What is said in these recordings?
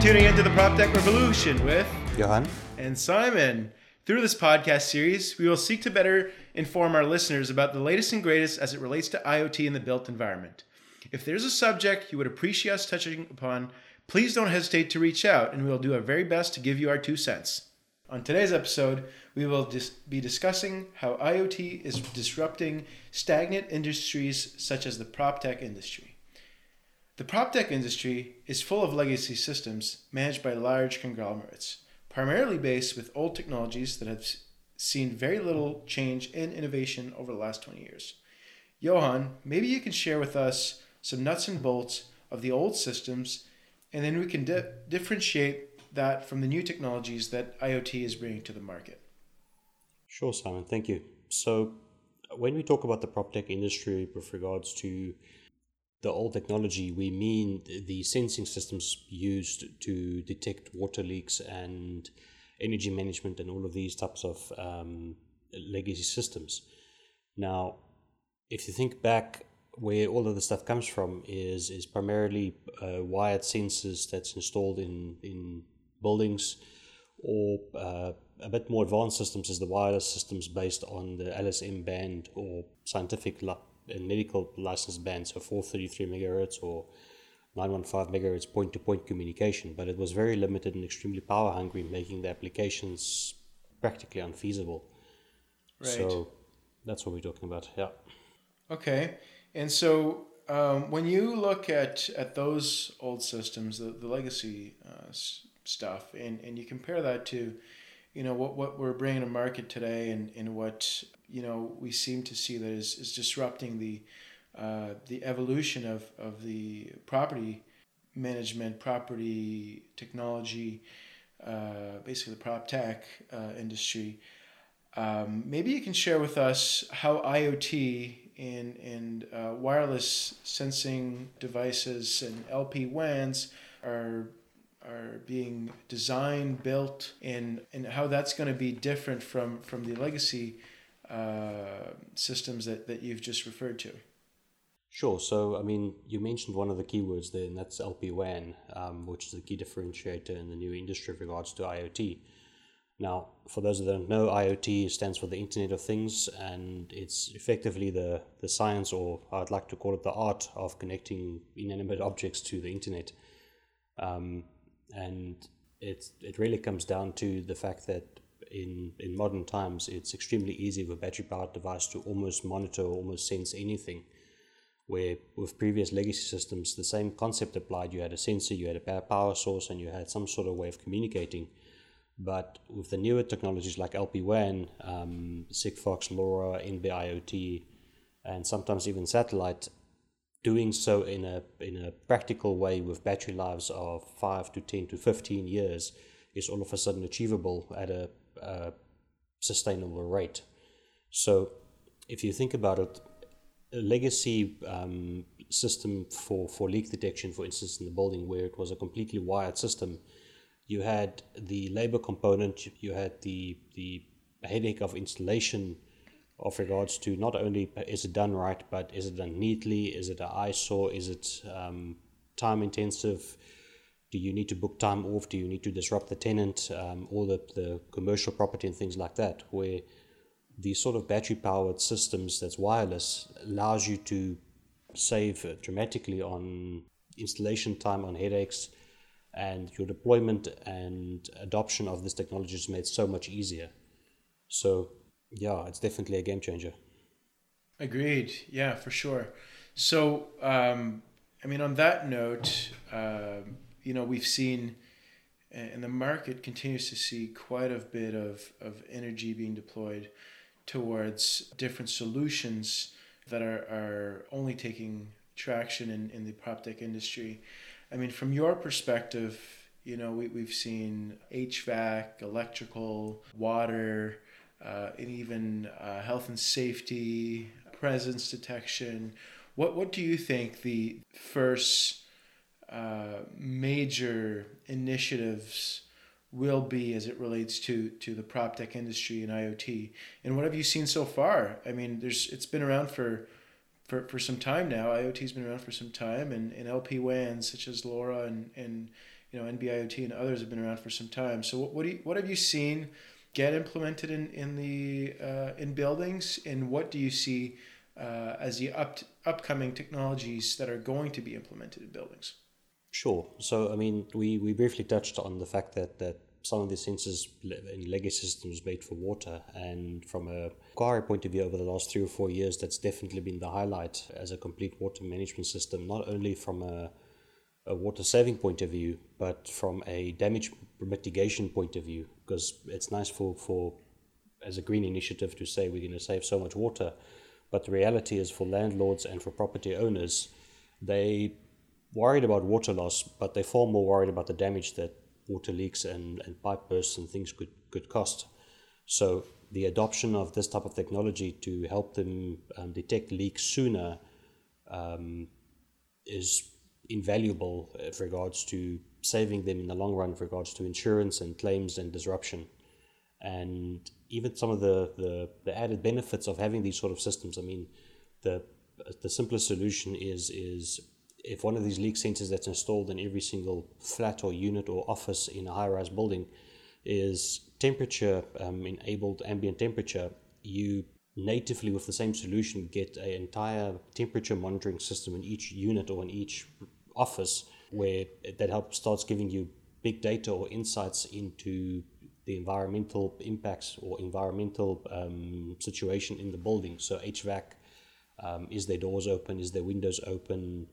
tuning into the Prop Tech Revolution with Johann and Simon. Through this podcast series, we will seek to better inform our listeners about the latest and greatest as it relates to IoT in the built environment. If there's a subject you would appreciate us touching upon, please don't hesitate to reach out and we will do our very best to give you our two cents. On today's episode, we will dis- be discussing how IoT is disrupting stagnant industries such as the prop tech industry. The prop tech industry is full of legacy systems managed by large conglomerates, primarily based with old technologies that have seen very little change in innovation over the last 20 years. Johann, maybe you can share with us some nuts and bolts of the old systems, and then we can di- differentiate that from the new technologies that IoT is bringing to the market. Sure, Simon. Thank you. So, when we talk about the prop tech industry with regards to the old technology, we mean the sensing systems used to detect water leaks and energy management and all of these types of um, legacy systems. Now, if you think back, where all of the stuff comes from is is primarily uh, wired sensors that's installed in in buildings, or uh, a bit more advanced systems is the wireless systems based on the ISM band or scientific and medical license band, so 433 megahertz or 915 megahertz point to point communication. But it was very limited and extremely power hungry, making the applications practically unfeasible. Right. So that's what we're talking about. Yeah. Okay. And so um, when you look at, at those old systems, the, the legacy uh, stuff, and, and you compare that to, you know, what, what we're bringing to market today and, and what, you know, we seem to see that is, is disrupting the, uh, the evolution of, of the property management, property technology, uh, basically the prop tech uh, industry. Um, maybe you can share with us how IoT and, and uh, wireless sensing devices and LP WANs are are being designed, built, and and how that's going to be different from from the legacy uh, systems that, that you've just referred to. Sure. So, I mean, you mentioned one of the keywords there, and that's LPWAN, um, which is the key differentiator in the new industry with regards to IoT. Now, for those that don't know, IoT stands for the Internet of Things, and it's effectively the, the science, or I'd like to call it the art, of connecting inanimate objects to the Internet. Um, and it it really comes down to the fact that in in modern times it's extremely easy with a battery powered device to almost monitor or almost sense anything. Where with previous legacy systems the same concept applied. You had a sensor you had a power source and you had some sort of way of communicating. But with the newer technologies like LPWAN, um, Sigfox, LoRa, NB-IoT, and sometimes even satellite, doing so in a in a practical way with battery lives of five to ten to fifteen years is all of a sudden achievable at a, a sustainable rate. So, if you think about it, a legacy um, system for, for leak detection, for instance, in the building where it was a completely wired system, you had the labor component, you had the the headache of installation of regards to not only is it done right, but is it done neatly? Is it an eyesore? Is it um, time intensive? Do you need to book time off? Do you need to disrupt the tenant? Um, all the, the commercial property and things like that, where these sort of battery powered systems that's wireless allows you to save dramatically on installation time, on headaches, and your deployment and adoption of this technology is made so much easier. So yeah, it's definitely a game changer. Agreed. Yeah, for sure. So, um, I mean, on that note, uh, you know, we've seen, and the market continues to see quite a bit of, of energy being deployed towards different solutions that are, are only taking traction in, in the prop tech industry. I mean, from your perspective, you know, we, we've seen HVAC, electrical, water, uh, and even uh, health and safety, presence detection. What what do you think the first uh, major initiatives will be as it relates to to the prop tech industry and IoT? And what have you seen so far? I mean, there's it's been around for for, for some time now. IoT's been around for some time, and, and LP WANs such as LoRa and, and you know NB-IoT and others have been around for some time. So what, what do you, what have you seen get implemented in in the uh, in buildings, and what do you see uh, as the up upcoming technologies that are going to be implemented in buildings? Sure. So I mean, we we briefly touched on the fact that that some of the sensors in legacy systems made for water. And from a Quarry point of view, over the last three or four years, that's definitely been the highlight as a complete water management system, not only from a, a water saving point of view, but from a damage mitigation point of view, because it's nice for, for as a green initiative to say we're going to save so much water. But the reality is for landlords and for property owners, they worried about water loss, but they're far more worried about the damage that water leaks and, and pipe bursts and things could, could cost. So the adoption of this type of technology to help them um, detect leaks sooner um, is invaluable with regards to saving them in the long run with regards to insurance and claims and disruption. And even some of the, the, the added benefits of having these sort of systems. I mean, the the simplest solution is is if one of these leak sensors that's installed in every single flat or unit or office in a high rise building is temperature um, enabled ambient temperature, you natively with the same solution get an entire temperature monitoring system in each unit or in each office where that helps starts giving you big data or insights into the environmental impacts or environmental um, situation in the building. So HVAC, um, is their doors open? Is their windows open?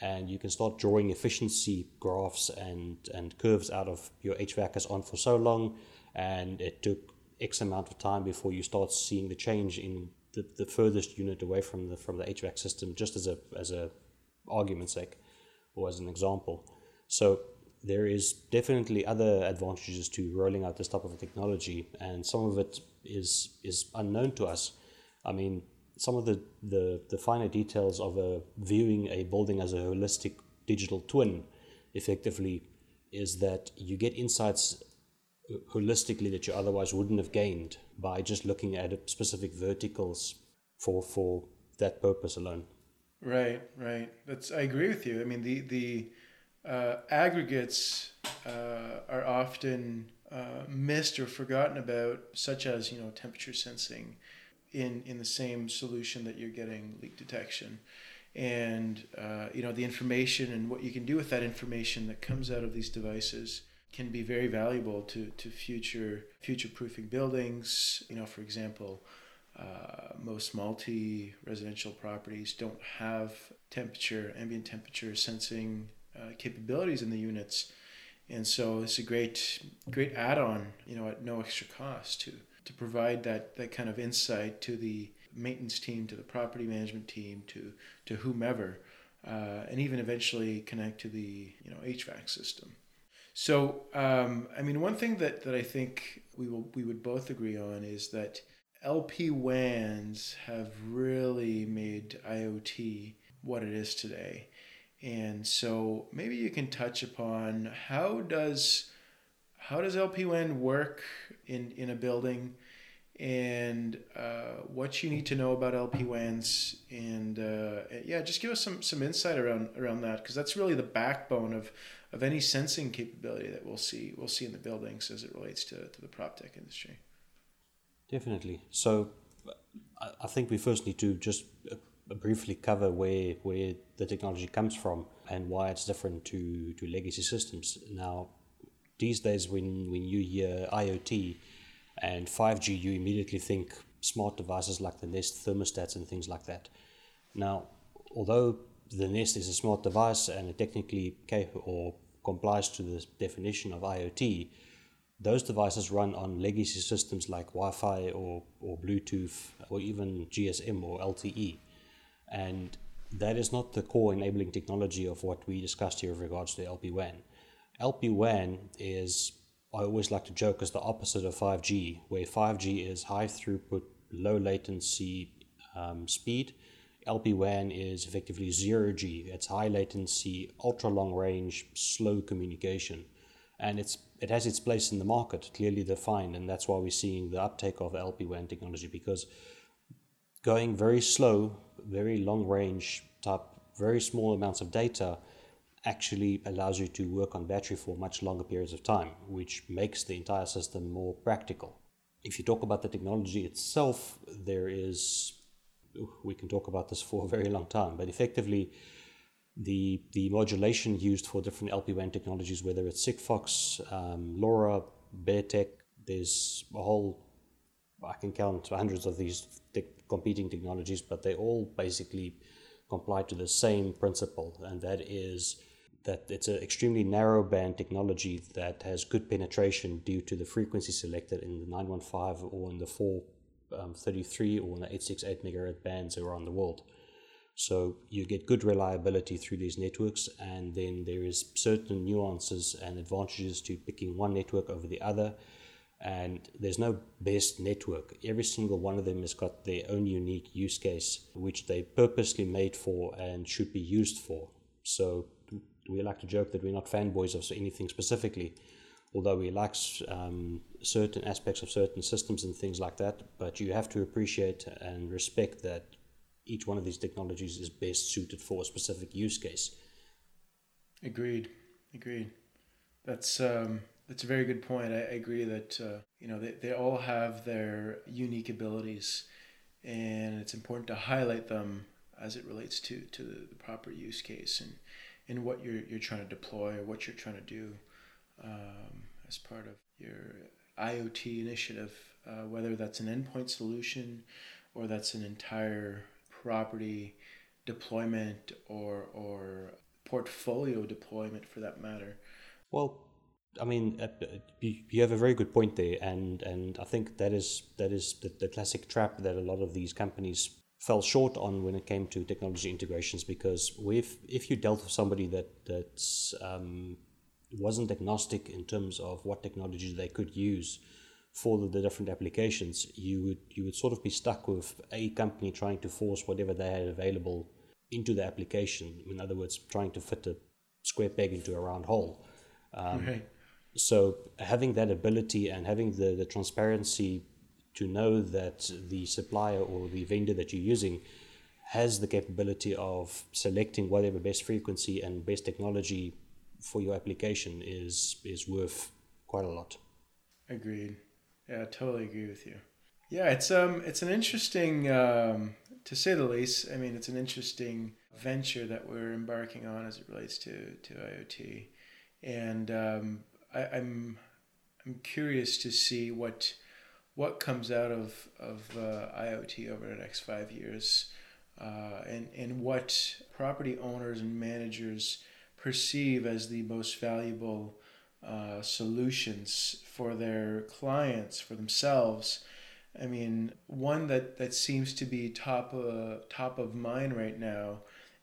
and you can start drawing efficiency graphs and, and curves out of your HVAC is on for so long, and it took X amount of time before you start seeing the change in the, the furthest unit away from the from the HVAC system, just as a as a argument's sake, or as an example. So there is definitely other advantages to rolling out this type of technology, and some of it is is unknown to us. I mean, some of the, the, the finer details of a viewing a building as a holistic digital twin effectively is that you get insights uh, holistically that you otherwise wouldn't have gained by just looking at specific verticals for for that purpose alone. Right, right. That's I agree with you. I mean the the uh, aggregates uh, are often uh, missed or forgotten about, such as you know temperature sensing, in in the same solution that you're getting leak detection and uh, you know the information and what you can do with that information that comes out of these devices can be very valuable to, to future future proofing buildings you know for example uh, most multi residential properties don't have temperature ambient temperature sensing uh, capabilities in the units and so it's a great great add-on you know at no extra cost to to provide that, that kind of insight to the maintenance team, to the property management team, to, to whomever, uh, and even eventually connect to the you know HVAC system. So, um, I mean, one thing that, that I think we will we would both agree on is that LP WANs have really made IoT what it is today. And so maybe you can touch upon how does how does LP WAN work in, in a building and uh, what you need to know about LP WANs and uh, yeah, just give us some, some insight around around that because that's really the backbone of, of any sensing capability that we'll see we'll see in the buildings as it relates to, to the prop tech industry. Definitely. So I think we first need to just uh, briefly cover where where the technology comes from and why it's different to, to legacy systems. Now, these days when, when you hear IoT and 5G, you immediately think smart devices like the Nest thermostats and things like that. Now, although the Nest is a smart device and it technically or complies to the definition of IoT, those devices run on legacy systems like Wi-Fi or, or Bluetooth or even GSM or LTE. And that is not the core enabling technology of what we discussed here with regards to LPWAN. LPWAN is, I always like to joke, is the opposite of 5G, where 5G is high throughput, low latency um, speed. LPWAN is effectively 0G. It's high latency, ultra long range, slow communication. And it's it has its place in the market, clearly defined, and that's why we're seeing the uptake of LPWAN technology because going very slow, very long range type, very small amounts of data actually allows you to work on battery for much longer periods of time, which makes the entire system more practical. If you talk about the technology itself, there is, we can talk about this for a very long time, but effectively, the, the modulation used for different LPWAN technologies, whether it's Sigfox, um, LoRa, Beartech, there's a whole, I can count hundreds of these te- competing technologies, but they all basically comply to the same principle, and that is that it's an extremely narrow band technology that has good penetration due to the frequency selected in the 915 or in the 433 um, or in the 868 megahertz bands around the world. So you get good reliability through these networks, and then there is certain nuances and advantages to picking one network over the other. And there's no best network. Every single one of them has got their own unique use case, which they purposely made for and should be used for. So we like to joke that we're not fanboys of anything specifically, although we like um, certain aspects of certain systems and things like that. But you have to appreciate and respect that each one of these technologies is best suited for a specific use case. Agreed. Agreed. That's um, that's a very good point. I, I agree that uh, you know they, they all have their unique abilities, and it's important to highlight them as it relates to to the, proper use case and and what you're you're trying to deploy or what you're trying to do um, as part of your IoT initiative, uh, whether that's an endpoint solution or that's an entire property deployment or or portfolio deployment for that matter. Well, I mean, uh, you have a very good point there, and and I think that is that is the, the classic trap that a lot of these companies fell short on when it came to technology integrations. Because if if you dealt with somebody that that's um, wasn't agnostic in terms of what technology they could use, for the different applications, you would you would sort of be stuck with a company trying to force whatever they had available into the application. In other words, trying to fit a square peg into a round hole. Um, right. So having that ability and having the, the transparency to know that the supplier or the vendor that you're using has the capability of selecting whatever best frequency and best technology for your application is is worth quite a lot. Agreed. Yeah, I totally agree with you. Yeah, it's um, it's an interesting, um, to say the least. I mean, it's an interesting venture that we're embarking on as it relates to to IoT, and um, I, I'm I'm curious to see what what comes out of of uh, IoT over the next five years, uh, and and what property owners and managers perceive as the most valuable uh, solutions for their clients, for themselves. I mean, one that, that seems to be top uh, top of mind right now,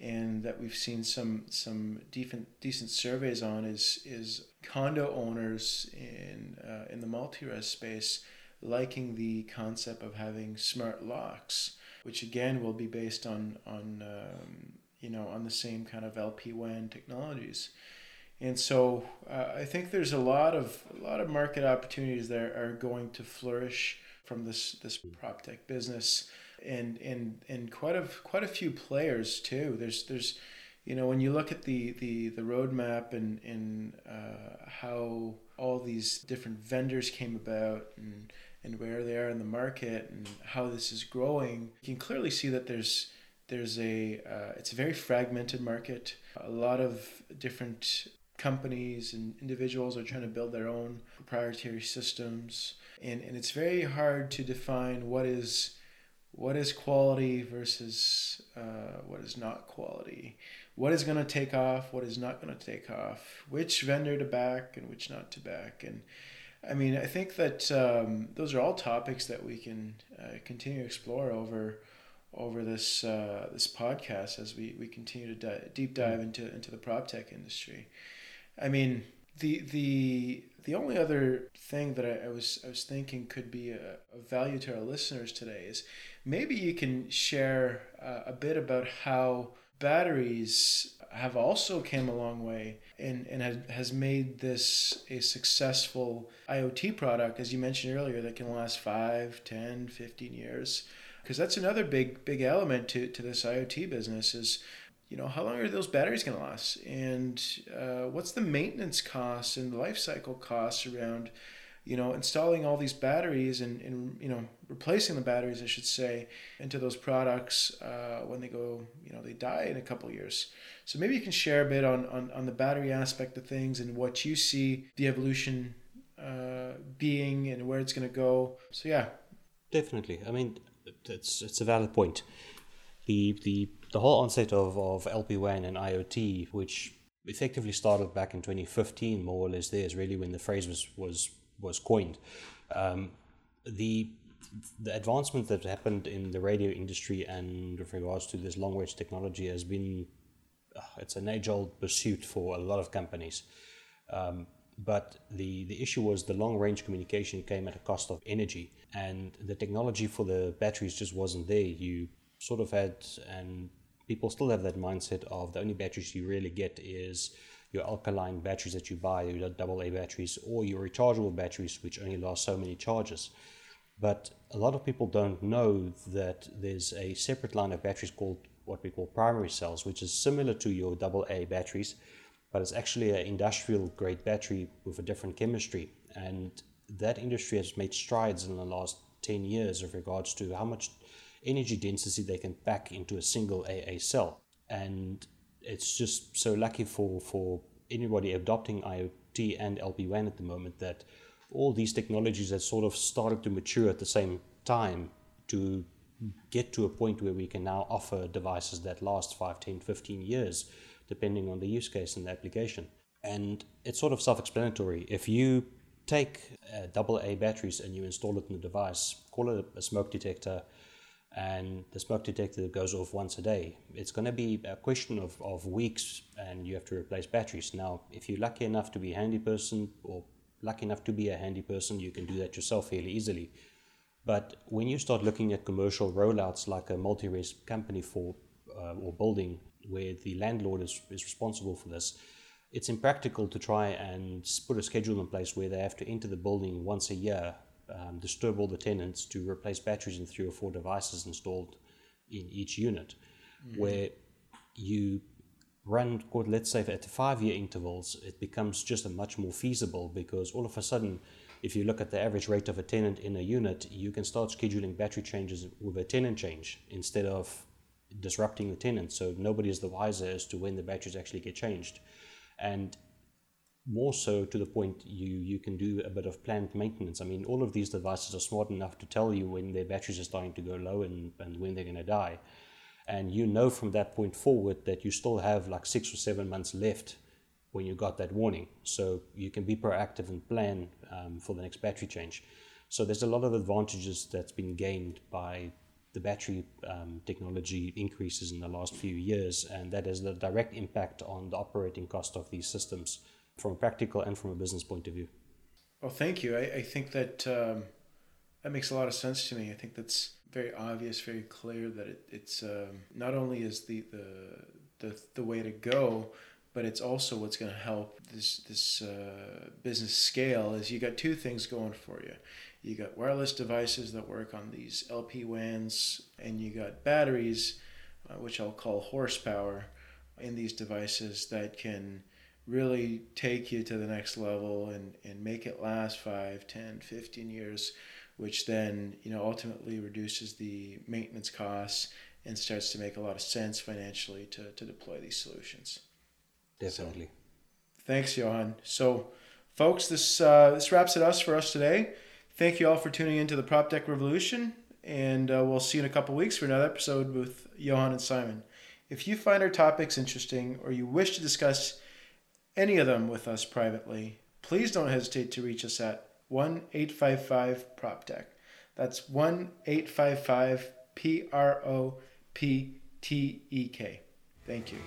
and that we've seen some some decent decent surveys on is is condo owners in uh, in the multi-res space liking the concept of having smart locks, which again will be based on on um, you know on the same kind of LP WAN technologies and so uh, I think there's a lot of a lot of market opportunities that are going to flourish from this this prop tech business, and and and quite a quite a few players too. There's there's you know when you look at the the the roadmap and and uh, how all these different vendors came about and and where they are in the market and how this is growing, you can clearly see that there's there's a uh, it's a very fragmented market. A lot of different companies and individuals are trying to build their own proprietary systems. And, and it's very hard to define what is what is quality versus uh, what is not quality. What is going to take off what is not going to take off. Which vendor to back and which not to back. And i mean i think that um, those are all topics that we can uh, continue to explore over over this uh, this podcast as we, we continue to di- deep dive into into the prop tech industry I mean, the the the only other thing that I, I was I was thinking could be a, value to our listeners today is maybe you can share uh, a bit about how batteries have also came a long way and, and has, has made this a successful IoT product, as you mentioned earlier, that can last 5, 10, 15 years. Because that's another big, big element to, to this IoT business is you know, how long are those batteries going to last? And uh, what's the maintenance costs and the life cycle costs around, you know, installing all these batteries and, and you know, replacing the batteries, I should say, into those products uh, when they go, you know, they die in a couple years. So maybe you can share a bit on, on, on the battery aspect of things and what you see the evolution uh, being and where it's going to go. So yeah, definitely. I mean, it's it's a valid point. The the the whole onset of of LPWAN and IoT, which effectively started back in 2015, more or less, there is really when the phrase was was was coined. Um, the the advancement that happened in the radio industry and with regards to this long range technology has been uh, it's an age old pursuit for a lot of companies. Um, but the, the issue was the long range communication came at a cost of energy, and the technology for the batteries just wasn't there. You sort of had, and people still have that mindset of the only batteries you really get is your alkaline batteries that you buy, your AA batteries, or your rechargeable batteries, which only last so many charges. But a lot of people don't know that there's a separate line of batteries called what we call primary cells, which is similar to your AA batteries, but it's actually an industrial grade battery with a different chemistry. And that industry has made strides in the last 10 years with regards to how much energy density they can pack into a single AA cell. And it's just so lucky for, for anybody adopting IoT and LPWAN at the moment that all these technologies have sort of started to mature at the same time to get to a point where we can now offer devices that last 5, 10, 15 years depending on the use case and the application. And it's sort of self explanatory. If you take uh, double A batteries and you install it in the device, call it a smoke detector, and the smoke detector goes off once a day, it's going to be a question of, of weeks and you have to replace batteries. Now, if you're lucky enough to be a handy person or lucky enough to be a handy person, you can do that yourself fairly easily. But when you start looking at commercial rollouts like a multi-res company for uh, or building where the landlord is, is responsible for this, it's impractical to try and put a schedule in place where they have to enter the building once a year, um, disturb all the tenants to replace batteries in three or four devices installed in each unit, mm-hmm. where you run, let's say, at five year intervals, it becomes just a much more feasible because all of a sudden, if you look at the average rate of a tenant in a unit, you can start scheduling battery changes with a tenant change instead of disrupting the tenant. So nobody is the wiser as to when the batteries actually get changed. And more so to the point you you can do a bit of planned maintenance. I mean, all of these devices are smart enough to tell you when their batteries are starting to go low and, and when they're going to die. And you know from that point forward that you still have like six or seven months left when you got that warning. So you can be proactive and plan um, for the next battery change. So there's a lot of advantages that's been gained by the battery um, technology increases in the last few years, and that has a direct impact on the operating cost of these systems from a practical and from a business point of view. Well, thank you. I, I think that um, that makes a lot of sense to me. I think that's very obvious, very clear that it, it's um, not only is the, the the the way to go, but it's also what's going to help this this uh, business scale. Is you got two things going for you you got wireless devices that work on these LP WANs, and you got batteries, uh, which I'll call horsepower, in these devices that can really take you to the next level and, and make it last 5, 10, 15 years, which then, you know, ultimately reduces the maintenance costs and starts to make a lot of sense financially to, to deploy these solutions. Definitely. So, thanks, Johann. So, folks, this uh, this wraps it us for us today. Thank you all for tuning into the Prop Revolution, and uh, we'll see you in a couple weeks for another episode with Johann and Simon. If you find our topics interesting or you wish to discuss any of them with us privately, please don't hesitate to reach us at 1 855 PropTech. That's 1 855 P R O P T E K. Thank you.